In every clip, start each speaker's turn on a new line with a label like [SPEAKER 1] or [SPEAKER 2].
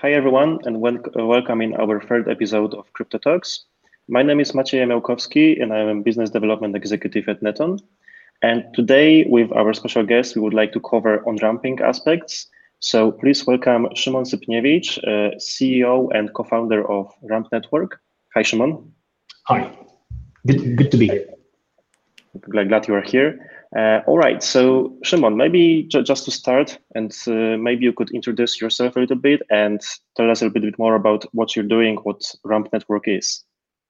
[SPEAKER 1] Hi, everyone, and wel uh, welcome in our third episode of Crypto Talks. My name is Maciej Jamiołkowski, and I'm a business development executive at Nethone. And today, with our special guest, we would like to cover on-ramping aspects. So please welcome Szymon Sypniewicz, uh, CEO and co-founder of Ramp Network. Hi, Szymon.
[SPEAKER 2] Hi. Good, good to be here.
[SPEAKER 1] Glad, glad you are here. Uh, all right, so Szymon, maybe ju just to start, and uh, maybe you could introduce yourself a little bit and tell us a little bit more about what you're doing, what Ramp Network is.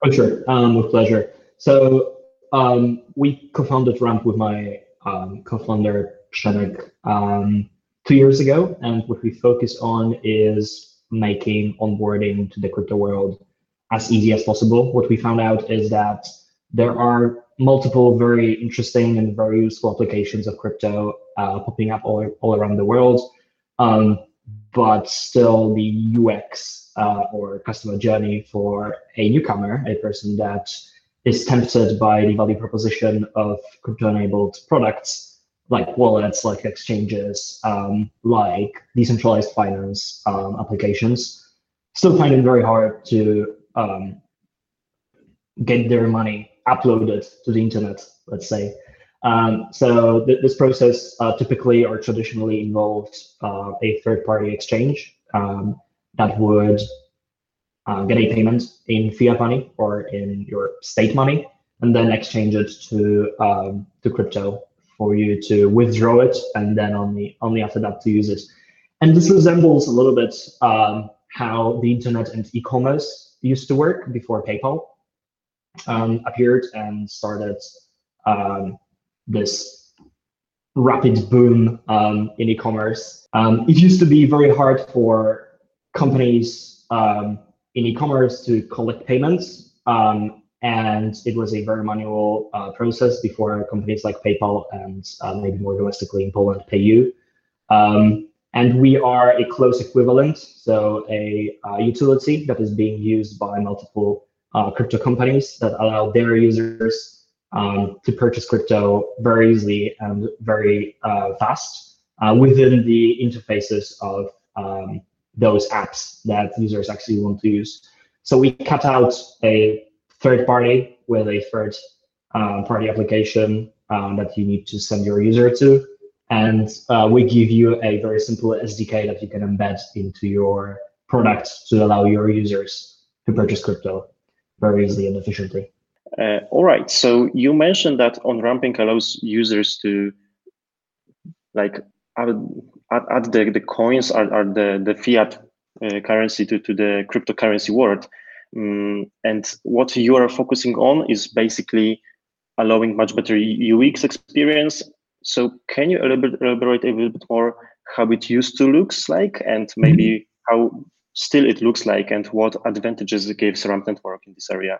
[SPEAKER 2] Oh, sure, um, with pleasure. So um, we co-founded Ramp with my um, co-founder Przemek um, two years ago, and what we focus on is making onboarding to the crypto world as easy as possible. What we found out is that there are multiple very interesting and very useful applications of crypto uh, popping up all, all around the world. Um, but still the UX uh, or customer journey for a newcomer, a person that is tempted by the value proposition of crypto-enabled products like wallets, like exchanges, um, like decentralized finance um, applications, still find it very hard to um, get their money uploaded to the internet, let's say. Um, so th this process uh, typically or traditionally involved uh, a third-party exchange um, that would uh, get a payment in fiat money or in your state money, and then exchange it to um, to crypto for you to withdraw it, and then only only after that to use it. And this resembles a little bit um, how the internet and e-commerce used to work before PayPal um, appeared and started um, this rapid boom um, in e-commerce. Um, it used to be very hard for companies um, in e-commerce to collect payments, um, and it was a very manual uh, process before companies like PayPal and uh, maybe more domestically in Poland PayU. and we are a close equivalent, so a uh, utility that is being used by multiple uh, crypto companies that allow their users um, to purchase crypto very easily and very uh, fast uh, within the interfaces of um, those apps that users actually want to use. So we cut out a third party with a third uh, party application um, that you need to send your user to. And uh, we give you a very simple SDK that you can embed into your product to allow your users to purchase crypto very easily and efficiently.
[SPEAKER 1] Uh, all right. So you mentioned that on ramping allows users to like add, add, add the, the coins or, or the, the fiat uh, currency to, to the cryptocurrency world. Um, and what you are focusing on is basically allowing much better UX experience. So can you elaborate a little bit more how it used to looks like and maybe mm -hmm. how still it looks like and what advantages it gives Ramp Network in this area?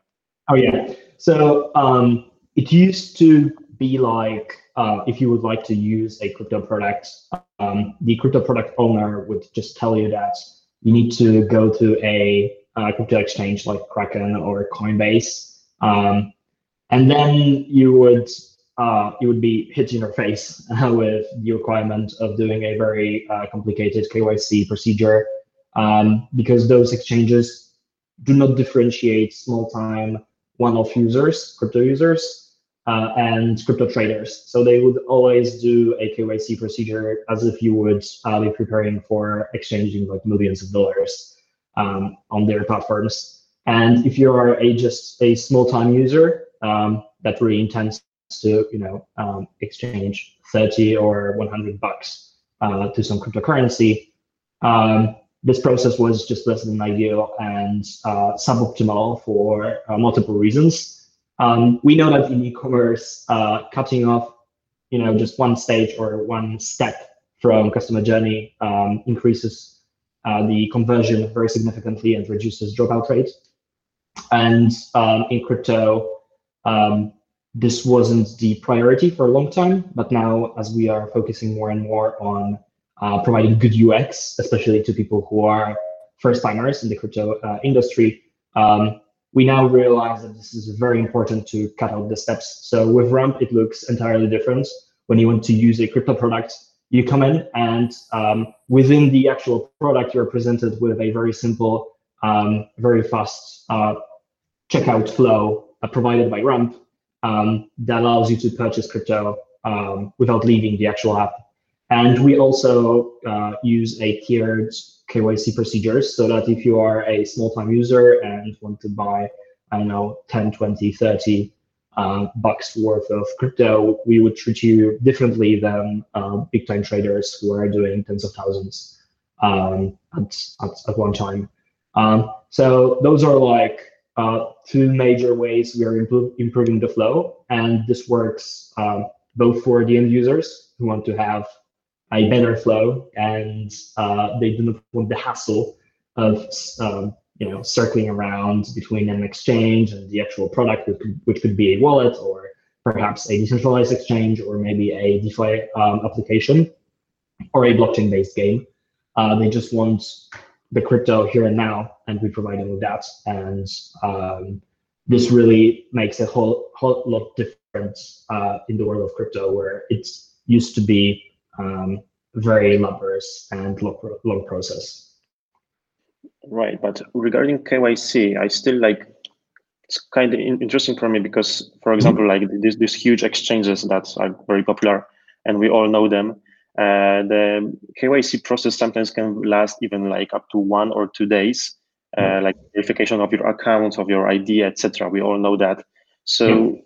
[SPEAKER 2] Oh yeah, so um, it used to be like uh, if you would like to use a crypto product, um, the crypto product owner would just tell you that you need to go to a uh, crypto exchange like Kraken or Coinbase, um, and then you would uh, you would be hit in your face with the requirement of doing a very uh, complicated KYC procedure um, because those exchanges do not differentiate small time one-off users, crypto users, uh, and crypto traders. So they would always do a KYC procedure as if you would uh, be preparing for exchanging like millions of dollars um, on their platforms. And if you are a just a small-time user um, that really intends to, you know, um, exchange 30 or 100 bucks uh, to some cryptocurrency, um, this process was just less than ideal and uh, suboptimal for uh, multiple reasons. Um, we know that in e-commerce, uh, cutting off, you know, just one stage or one step from customer journey um, increases uh, the conversion very significantly and reduces dropout rate. And um, in crypto, um, this wasn't the priority for a long time, but now as we are focusing more and more on uh, providing good UX, especially to people who are first timers in the crypto uh, industry. Um, we now realize that this is very important to cut out the steps. So with Ramp, it looks entirely different. When you want to use a crypto product, you come in and um, within the actual product, you're presented with a very simple, um, very fast uh, checkout flow uh, provided by Ramp um, that allows you to purchase crypto um, without leaving the actual app. And we also uh, use a tiered KYC procedures so that if you are a small time user and want to buy, I don't know, 10, 20, 30 um, bucks worth of crypto, we would treat you differently than uh, big time traders who are doing tens of thousands um, at, at, at, one time. Um, so those are like uh, two major ways we are improving the flow. And this works um, both for the end users who want to have a better flow and uh, they do not want the hassle of um, you know circling around between an exchange and the actual product, which could, which could be a wallet or perhaps a decentralized exchange or maybe a DeFi um, application or a blockchain-based game. Uh, they just want the crypto here and now, and we provide them with that. And um, this really makes a whole whole lot different uh, in the world of crypto, where it used to be um, very laborious and long, long process.
[SPEAKER 1] Right, but regarding KYC, I still like it's kind of interesting for me because, for example, like these these huge exchanges that are very popular and we all know them. Uh, the KYC process sometimes can last even like up to one or two days, uh, like verification of your account, of your ID, etc. We all know that. So,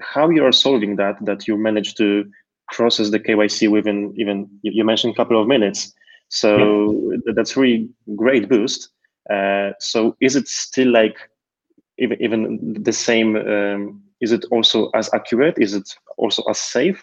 [SPEAKER 1] how you are solving that? That you manage to process the KYC within even you mentioned a couple of minutes. So that's really great boost. Uh, so is it still like even, even the same? Um, is it also as accurate? Is it also as safe?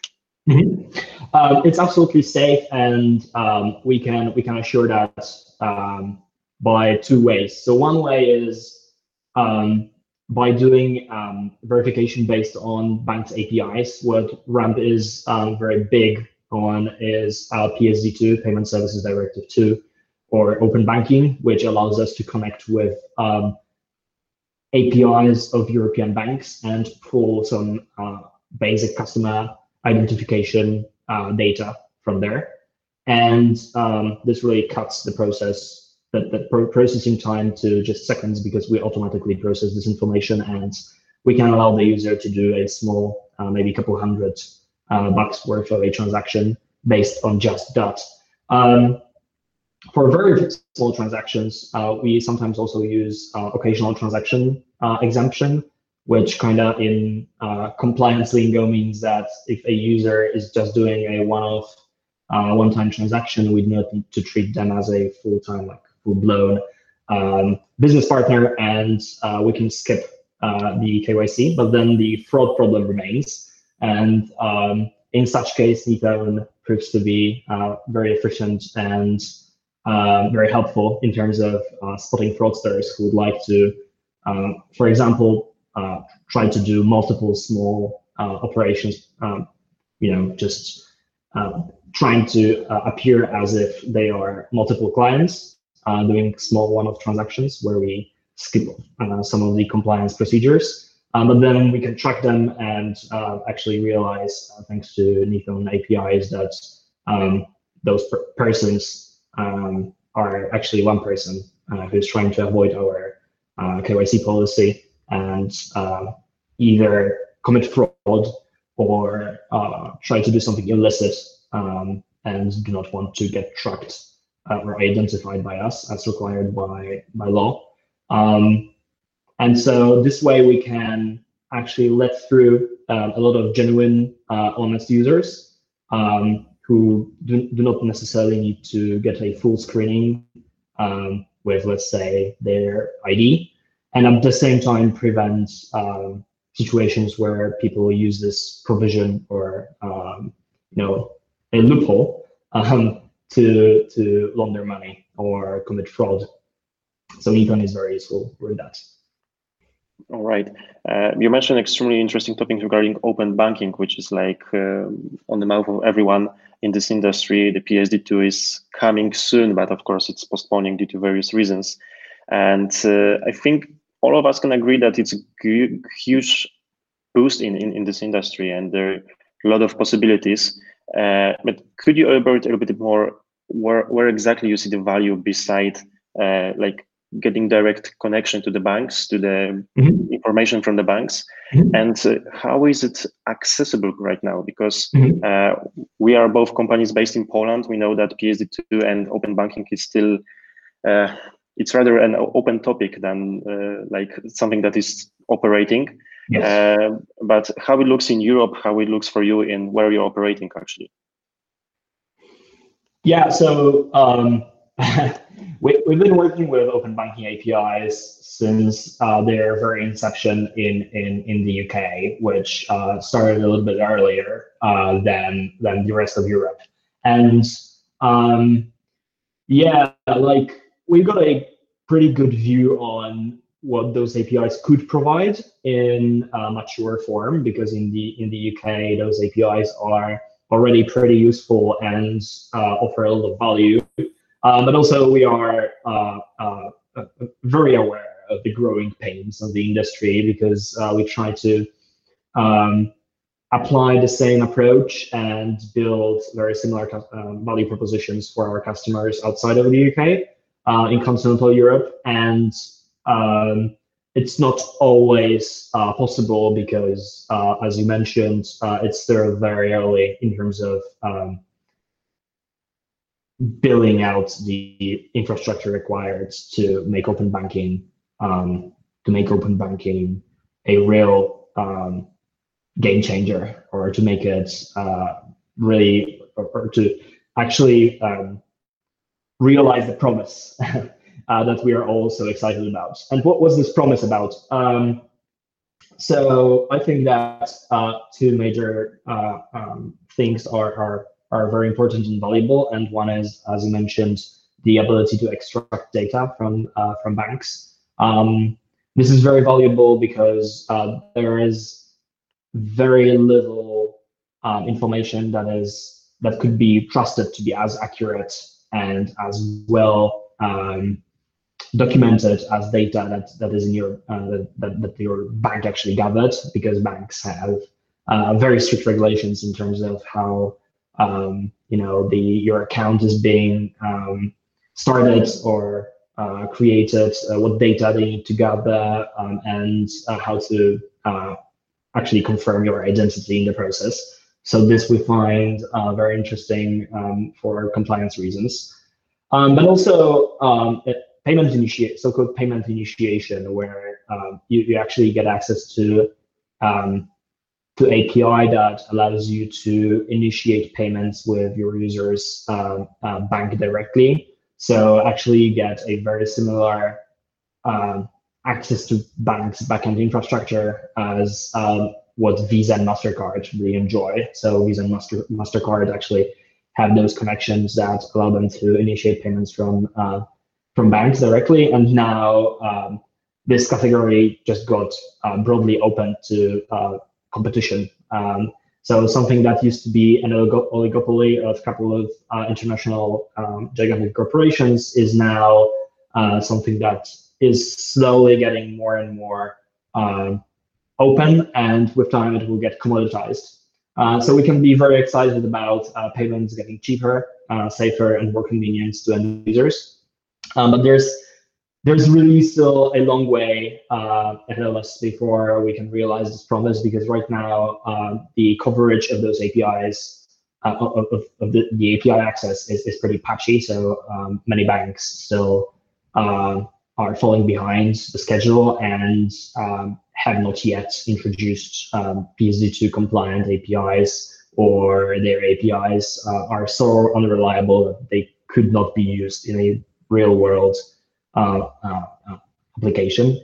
[SPEAKER 2] Mm-hmm. Uh, it's absolutely safe, and um, we can we can assure that um, by two ways. So one way is um, by doing um, verification based on banks APIs. What Ramp is um, very big on is uh, PSD2, Payment Services Directive 2, or open banking, which allows us to connect with um, APIs of European banks and pull some uh, basic customer identification uh, data from there. And um, this really cuts the process, that the processing time to just seconds because we automatically process this information and we can allow the user to do a small, uh, maybe a couple hundred uh, bucks worth of a transaction based on just that. Um, for very small transactions, uh, we sometimes also use uh, occasional transaction uh, exemption, which kind of in uh, compliance lingo means that if a user is just doing a one-off, one-time transaction, we do not need to treat them as a full-time, like full-blown um, business partner, and uh, we can skip the KYC. But then the fraud problem remains, and um, in such case, Nethone proves to be very efficient and uh, very helpful in terms of uh, spotting fraudsters who would like to, uh, for example, uh, try to do multiple small uh, operations, um, you know, just trying to appear as if they are multiple clients doing small one-off transactions where we skip some of the compliance procedures. Um, but then we can track them and uh, actually realize, uh, thanks to Nethone APIs, that um, those per persons um, are actually one person uh, who's trying to avoid our uh, KYC policy and uh, either commit fraud or uh, try to do something illicit um, and do not want to get tracked uh, or identified by us as required by, by law. Um, and so this way we can actually let through um, a lot of genuine, uh, honest users um, who do, do not necessarily need to get a full screening um, with, let's say, their ID, and at the same time prevent um, situations where people use this provision or um, you know a loophole um, to to launder money or commit fraud. So Nethone is very useful for that.
[SPEAKER 1] All right. Uh, you mentioned extremely interesting topics regarding open banking, which is like uh, on the mouth of everyone in this industry. The PSD2 is coming soon, but of course it's postponing due to various reasons. And uh, I think all of us can agree that it's a huge boost in, in, in this industry and there are a lot of possibilities. Uh, but could you elaborate a little bit more where where exactly you see the value beside uh, like getting direct connection to the banks, to the mm-hmm. information from the banks, mm-hmm. and uh, how is it accessible right now? Because mm-hmm. uh, we are both companies based in Poland. We know that PSD2 and open banking is still uh, it's rather an open topic than uh, like something that is operating. Yes. Uh, but how it looks in Europe, how it looks for you in where you're operating actually.
[SPEAKER 2] Yeah, so um, we, have been working with open banking APIs since uh, their very inception in, in, in the UK, which uh, started a little bit earlier uh, than, than the rest of Europe. And um, yeah, like we've got a pretty good view on what those APIs could provide in a mature form, because in the in the UK, those APIs are already pretty useful and uh, offer a lot of value. Um, but also we are uh, uh, uh, very aware of the growing pains of the industry because uh, we try to um, apply the same approach and build very similar value propositions for our customers outside of the UK in continental Europe. And um, it's not always uh, possible because, uh, as you mentioned, uh, it's still very early in terms of um, building out the infrastructure required to make open banking um, to make open banking a real um, game changer or to make it uh, really or, or, to actually um, realize the promise uh, that we are all so excited about. And what was this promise about? Um, so I think that uh, two major uh, um, things are, are are very important and valuable. And one is, as you mentioned, the ability to extract data from uh, from banks. Um, this is very valuable because uh, there is very little um, information that is that could be trusted to be as accurate and as well um, documented as data that that is in your uh, that, that your bank actually gathered because banks have uh, very strict regulations in terms of how um, you know the your account is being um, started or uh, created, uh, what data they need to gather, um, and uh, how to uh, actually confirm your identity in the process. So this we find very interesting um, for compliance reasons, um, but also um, payment so-called payment initiation, where you, you actually get access to um, to API that allows you to initiate payments with your user's uh, uh, bank directly. So actually you get a very similar um, access to banks backend infrastructure as um, what Visa and MasterCard really enjoy. So Visa and Master, MasterCard actually have those connections that allow them to initiate payments from uh, from banks directly. And now um, this category just got uh, broadly open to uh, competition. Um, so something that used to be an oligopoly of a couple of uh, international um, gigantic corporations is now uh, something that is slowly getting more and more um, open, and with time it will get commoditized. Uh, so we can be very excited about uh, payments getting cheaper, uh, safer, and more convenient to end users. Um, but there's there's really still a long way uh, ahead of us before we can realize this promise because right now uh, the coverage of those APIs uh, of, of the, the, API access is, is pretty patchy. So um, many banks still are falling behind the schedule and um, have not yet introduced um, PSD2 compliant APIs or their APIs uh, are so unreliable that they could not be used in a real world uh, uh, uh, application.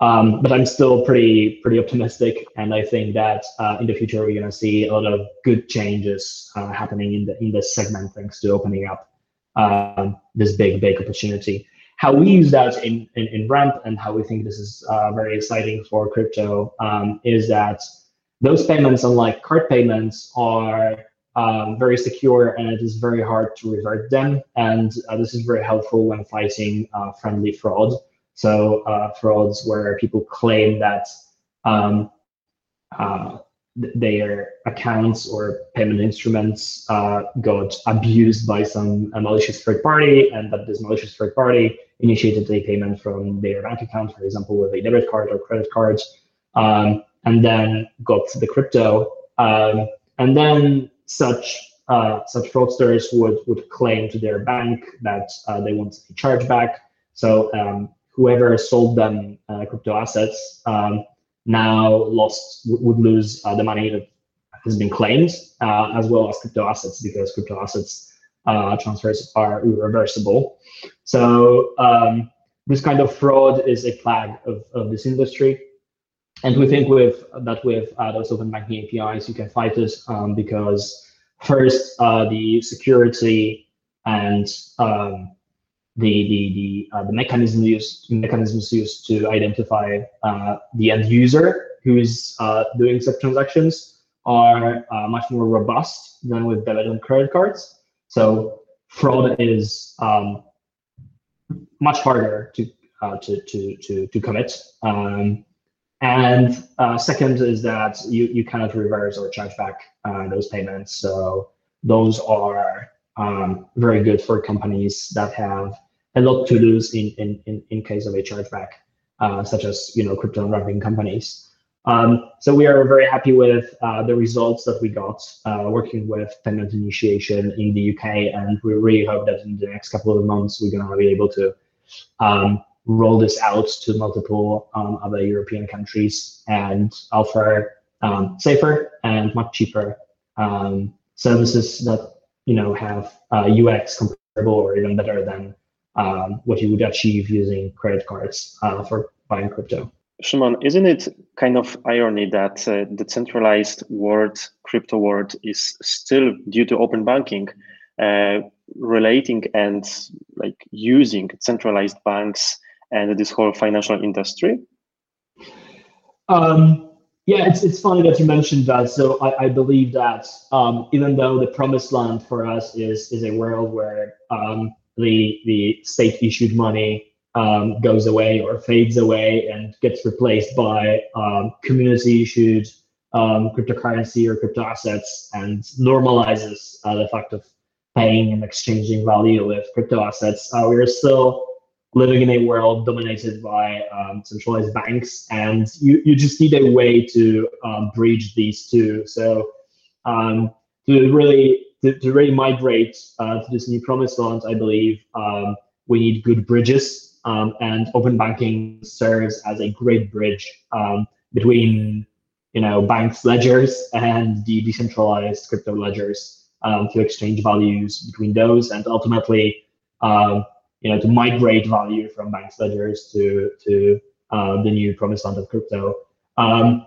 [SPEAKER 2] Um, but I'm still pretty pretty optimistic, and I think that uh, in the future we're going to see a lot of good changes uh, happening in the in this segment thanks to opening up um, this big big opportunity. How we use that in in, in Ramp and how we think this is uh, very exciting for crypto um, is that those payments, unlike card payments, are um, very secure and it is very hard to revert them. And uh, this is very helpful when fighting uh, friendly fraud. So uh, frauds where people claim that um, uh, their accounts or payment instruments uh, got abused by some malicious third party, and that this malicious third party initiated a payment from their bank account, for example, with a debit card or credit card, um, and then got the crypto. Um, and then such uh, such fraudsters would would claim to their bank that uh, they want a chargeback. So um, whoever sold them uh, crypto assets um, now lost would lose uh, the money that has been claimed, uh, as well as crypto assets because crypto assets uh, transfers are irreversible. So um, this kind of fraud is a flag of, of this industry. And we think with that with uh, those open banking APIs, you can fight it um, because first, uh, the security and um, the the the, uh, the mechanism used mechanisms used to identify uh, the end user who is uh, doing such transactions are uh, much more robust than with debit and credit cards. So fraud is um, much harder to uh, to to to to commit. Um, and uh, second is that you you cannot reverse or charge back those payments. So those are um, very good for companies that have a lot to lose in in in, in case of a chargeback, uh, such as you know crypto on-ramping companies. Um, so we are very happy with uh, the results that we got uh, working with payment initiation in the UK, and we really hope that in the next couple of months we're gonna be able to um, roll this out to multiple um, other European countries and offer um, safer and much cheaper um, services that you know have uh, UX comparable or even better than um, what you would achieve using credit cards uh, for buying crypto.
[SPEAKER 1] Szymon, isn't it kind of irony that uh, the centralized world, crypto world, is still due to open banking, uh, relating and like using centralized banks and this whole financial industry?
[SPEAKER 2] Um, yeah, it's, it's funny that you mentioned that. So I, I believe that um, even though the promised land for us is is a world where um, the the state issued money um, goes away or fades away and gets replaced by um, community issued um, cryptocurrency or crypto assets and normalizes uh, the fact of paying and exchanging value with crypto assets. Uh, we're still living in a world dominated by um, centralized banks, and you, you just need a way to um, bridge these two. So um, to really to, to really migrate uh, to this new promised land, I believe we need good bridges, um, and open banking serves as a great bridge um, between you know banks' ledgers and the decentralized crypto ledgers um, to exchange values between those, and ultimately um, you know to migrate value from banks' ledgers to to uh, the new promised land of crypto. Um,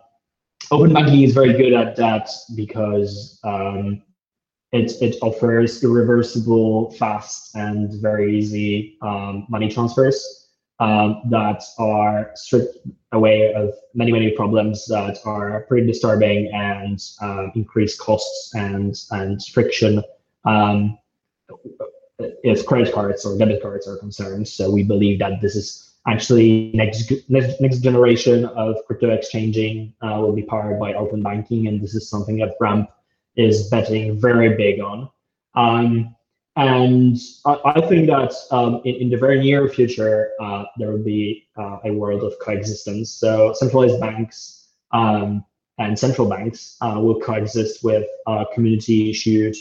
[SPEAKER 2] open banking is very good at that because um, it, it offers irreversible, fast, and very easy um, money transfers um, that are stripped away of many, many problems that are pretty disturbing and uh, increase costs and, and friction um, if credit cards or debit cards are concerned. So we believe that this is actually next next, generation of crypto exchanging uh, will be powered by open banking, and this is something that Ramp is betting very big on. Um, and I, I, think that um, in, in, the very near future, uh, there will be uh, a world of coexistence. So centralized banks um, and central banks uh, will coexist with uh, community issued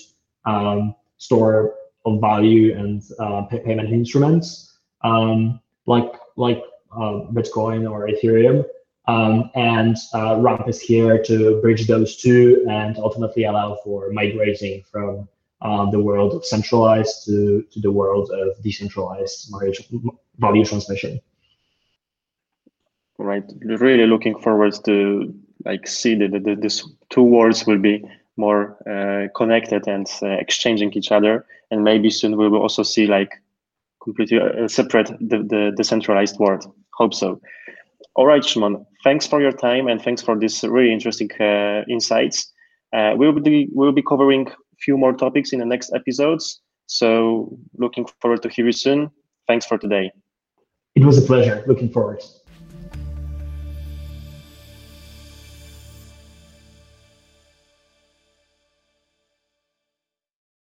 [SPEAKER 2] um, store of value and uh, pay payment instruments um, like like uh, Bitcoin or Ethereum. Um, and uh, RAMP is here to bridge those two and ultimately allow for migrating from um, the world of centralized to, to the world of decentralized value transmission.
[SPEAKER 1] Right. Really looking forward to like see that the, these two worlds will be more uh, connected and uh, exchanging each other. And maybe soon we will also see like completely uh, separate the, the decentralized world. Hope so. All right, Szymon, thanks for your time and thanks for this really interesting uh, insights. Uh, we'll be we'll be covering a few more topics in the next episodes. So looking forward to hear you soon. Thanks for today.
[SPEAKER 2] It was a pleasure. Looking forward.